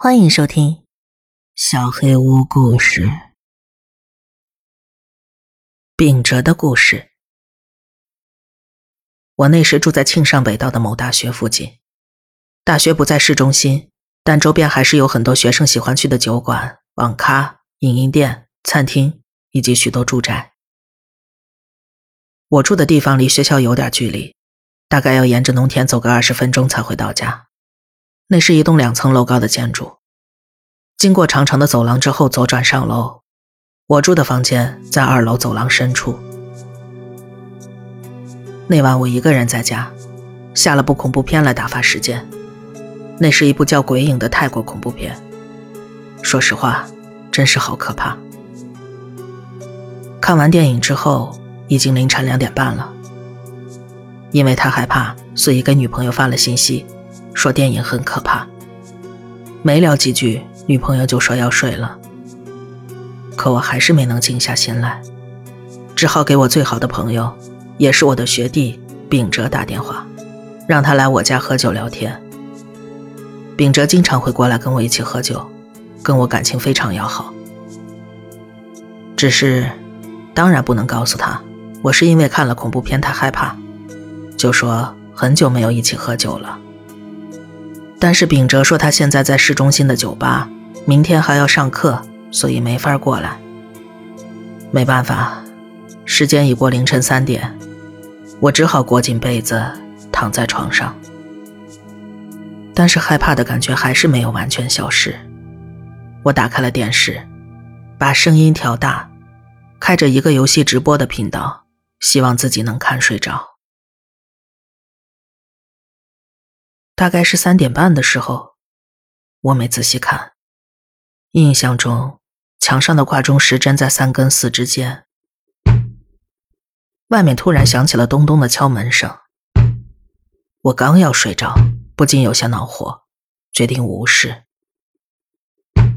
欢迎收听《小黑屋故事》。秉哲的故事。我那时住在庆尚北道的某大学附近，大学不在市中心，但周边还是有很多学生喜欢去的酒馆、网咖、影音店、餐厅以及许多住宅。我住的地方离学校有点距离，大概要沿着农田走个二十分钟才会到家。那是一栋两层楼高的建筑。经过长长的走廊之后，左转上楼。我住的房间在二楼走廊深处。那晚我一个人在家，下了部恐怖片来打发时间。那是一部叫《鬼影》的泰国恐怖片。说实话，真是好可怕。看完电影之后，已经凌晨两点半了。因为他害怕，所以给女朋友发了信息。说电影很可怕，没聊几句，女朋友就说要睡了。可我还是没能静下心来，只好给我最好的朋友，也是我的学弟秉哲打电话，让他来我家喝酒聊天。秉哲经常会过来跟我一起喝酒，跟我感情非常要好。只是，当然不能告诉他，我是因为看了恐怖片太害怕，就说很久没有一起喝酒了。但是秉哲说他现在在市中心的酒吧，明天还要上课，所以没法过来。没办法，时间已过凌晨三点，我只好裹紧被子躺在床上。但是害怕的感觉还是没有完全消失。我打开了电视，把声音调大，开着一个游戏直播的频道，希望自己能看睡着。大概是三点半的时候，我没仔细看，印象中墙上的挂钟时针在三跟四之间。外面突然响起了咚咚的敲门声，我刚要睡着，不禁有些恼火，决定无视。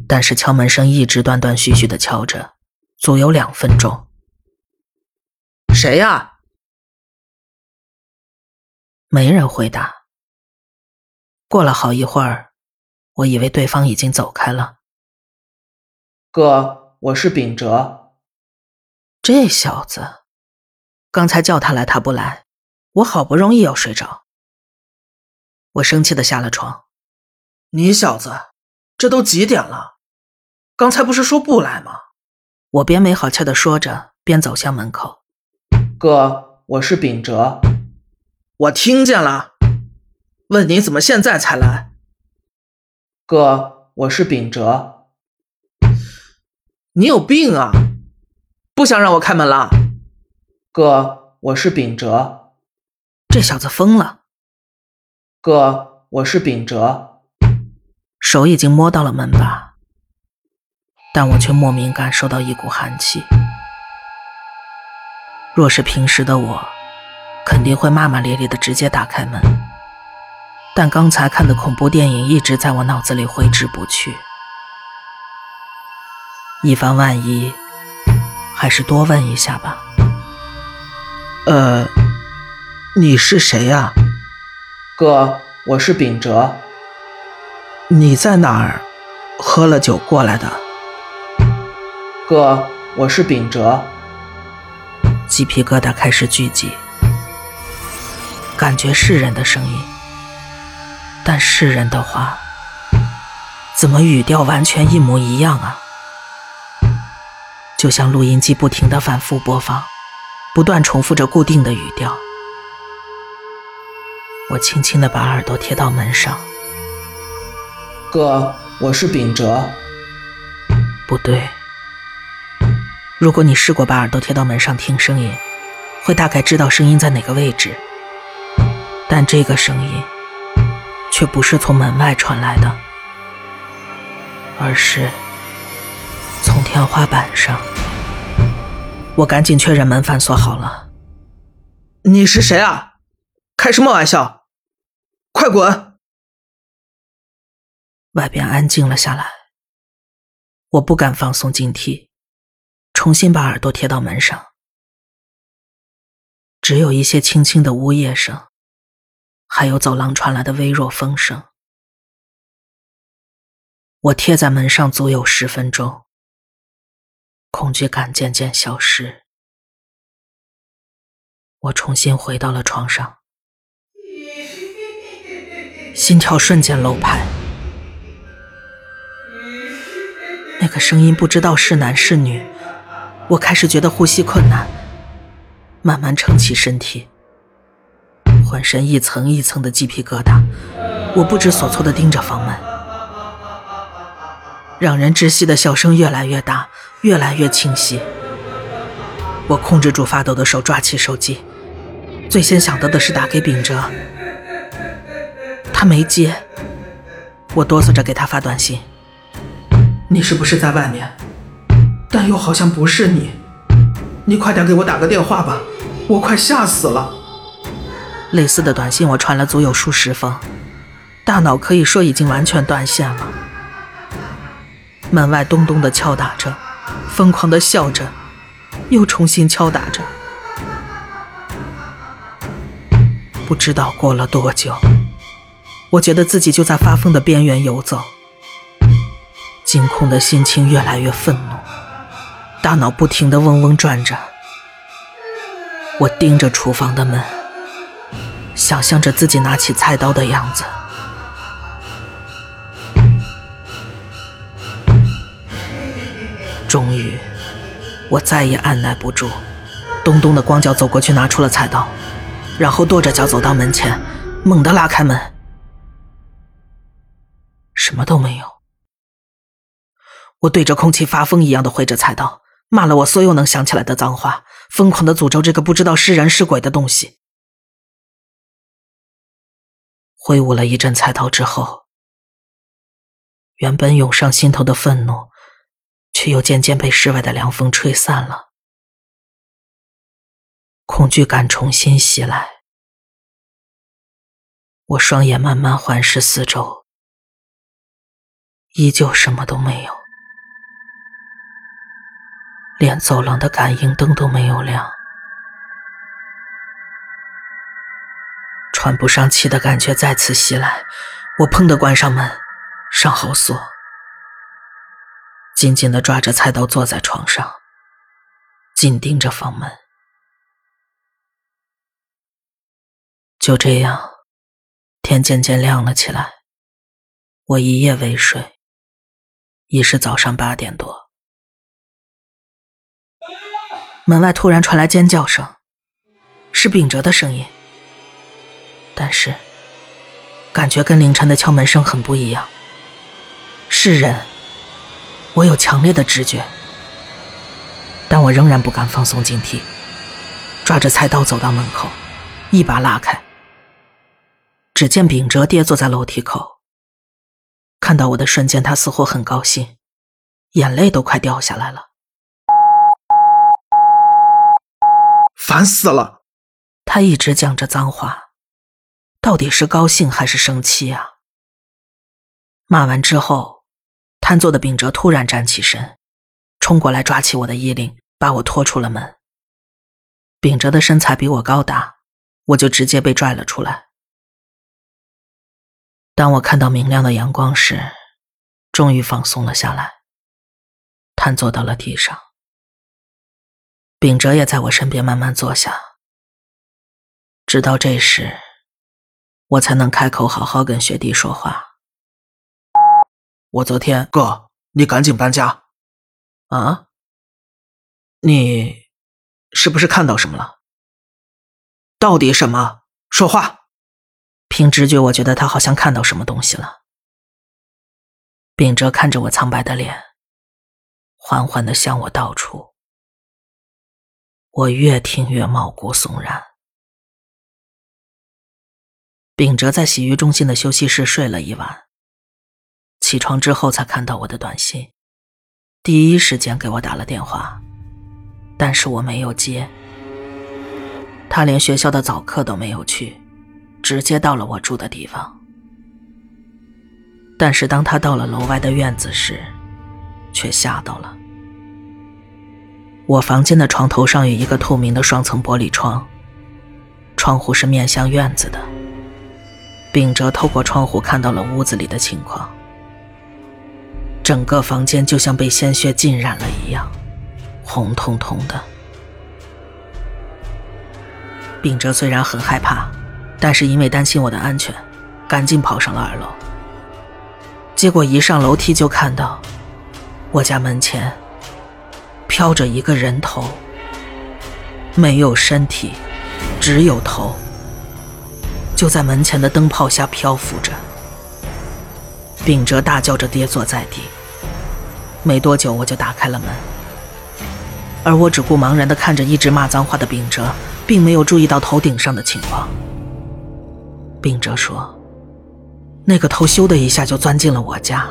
但是敲门声一直断断续续的敲着，足有两分钟。谁呀？没人回答。过了好一会儿，我以为对方已经走开了。哥，我是秉哲。这小子，刚才叫他来他不来，我好不容易要睡着。我生气的下了床。你小子，这都几点了？刚才不是说不来吗？我边没好气的说着，边走向门口。哥，我是秉哲。我听见了。问你怎么现在才来？哥，我是秉哲。你有病啊！不想让我开门了？哥，我是秉哲。这小子疯了。哥，我是秉哲。手已经摸到了门把，但我却莫名感受到一股寒气。若是平时的我，肯定会骂骂咧咧的直接打开门。但刚才看的恐怖电影一直在我脑子里挥之不去，以防万一，还是多问一下吧。呃，你是谁呀？哥，我是秉哲。你在哪儿？喝了酒过来的？哥，我是秉哲。鸡皮疙瘩开始聚集，感觉是人的声音。但是人的话，怎么语调完全一模一样啊？就像录音机不停的反复播放，不断重复着固定的语调。我轻轻的把耳朵贴到门上。哥，我是秉哲。不对，如果你试过把耳朵贴到门上听声音，会大概知道声音在哪个位置。但这个声音。却不是从门外传来的，而是从天花板上。我赶紧确认门反锁好了。你是谁啊？开什么玩笑？快滚！外边安静了下来。我不敢放松警惕，重新把耳朵贴到门上，只有一些轻轻的呜咽声。还有走廊传来的微弱风声。我贴在门上足有十分钟，恐惧感渐渐消失，我重新回到了床上，心跳瞬间漏拍。那个声音不知道是男是女，我开始觉得呼吸困难，慢慢撑起身体。浑身一层一层的鸡皮疙瘩，我不知所措地盯着房门。让人窒息的笑声越来越大，越来越清晰。我控制住发抖的手，抓起手机，最先想到的是打给秉哲。他没接，我哆嗦着给他发短信：“你是不是在外面？但又好像不是你。你快点给我打个电话吧，我快吓死了。”类似的短信我传了足有数十封，大脑可以说已经完全断线了。门外咚咚的敲打着，疯狂的笑着，又重新敲打着。不知道过了多久，我觉得自己就在发疯的边缘游走，惊恐的心情越来越愤怒，大脑不停的嗡嗡转着。我盯着厨房的门。想象着自己拿起菜刀的样子，终于，我再也按耐不住，咚咚的光脚走过去，拿出了菜刀，然后跺着脚走到门前，猛地拉开门，什么都没有。我对着空气发疯一样的挥着菜刀，骂了我所有能想起来的脏话，疯狂的诅咒这个不知道是人是鬼的东西。挥舞了一阵菜刀之后，原本涌上心头的愤怒，却又渐渐被室外的凉风吹散了。恐惧感重新袭来，我双眼慢慢环视四周，依旧什么都没有，连走廊的感应灯都没有亮。喘不上气的感觉再次袭来，我砰的关上门，上好锁，紧紧的抓着菜刀坐在床上，紧盯着房门。就这样，天渐渐亮了起来，我一夜未睡，已是早上八点多。门外突然传来尖叫声，是秉哲的声音。但是，感觉跟凌晨的敲门声很不一样。是人，我有强烈的直觉，但我仍然不敢放松警惕，抓着菜刀走到门口，一把拉开。只见秉哲跌坐在楼梯口，看到我的瞬间，他似乎很高兴，眼泪都快掉下来了。烦死了！他一直讲着脏话。到底是高兴还是生气啊？骂完之后，瘫坐的秉哲突然站起身，冲过来抓起我的衣领，把我拖出了门。秉哲的身材比我高大，我就直接被拽了出来。当我看到明亮的阳光时，终于放松了下来，瘫坐到了地上。秉哲也在我身边慢慢坐下，直到这时。我才能开口好好跟学弟说话。我昨天哥，你赶紧搬家。啊？你是不是看到什么了？到底什么？说话。凭直觉，我觉得他好像看到什么东西了。秉哲看着我苍白的脸，缓缓的向我道出。我越听越毛骨悚然。秉哲在洗浴中心的休息室睡了一晚，起床之后才看到我的短信，第一时间给我打了电话，但是我没有接。他连学校的早课都没有去，直接到了我住的地方。但是当他到了楼外的院子时，却吓到了。我房间的床头上有一个透明的双层玻璃窗，窗户是面向院子的。秉哲透过窗户看到了屋子里的情况。整个房间就像被鲜血浸染了一样，红彤彤的。秉哲虽然很害怕，但是因为担心我的安全，赶紧跑上了二楼。结果一上楼梯就看到，我家门前飘着一个人头，没有身体，只有头，就在门前的灯泡下漂浮着。秉哲大叫着跌坐在地，没多久我就打开了门，而我只顾茫然地看着一直骂脏话的秉哲。并没有注意到头顶上的情况。秉哲说：“那个头咻的一下就钻进了我家。”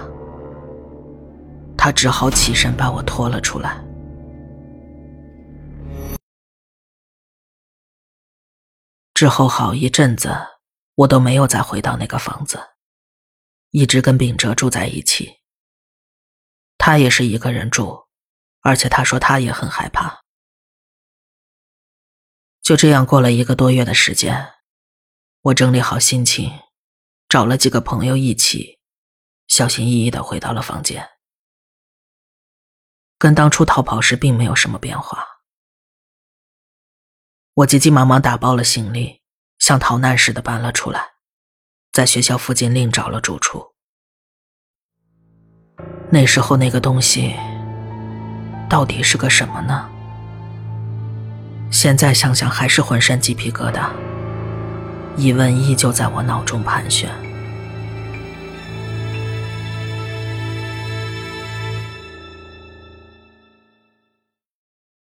他只好起身把我拖了出来。之后好一阵子，我都没有再回到那个房子，一直跟秉哲住在一起。他也是一个人住，而且他说他也很害怕。就这样过了一个多月的时间，我整理好心情，找了几个朋友一起，小心翼翼的回到了房间。跟当初逃跑时并没有什么变化。我急急忙忙打包了行李，像逃难似的搬了出来，在学校附近另找了住处。那时候那个东西到底是个什么呢？现在想想还是浑身鸡皮疙瘩，疑问依旧在我脑中盘旋。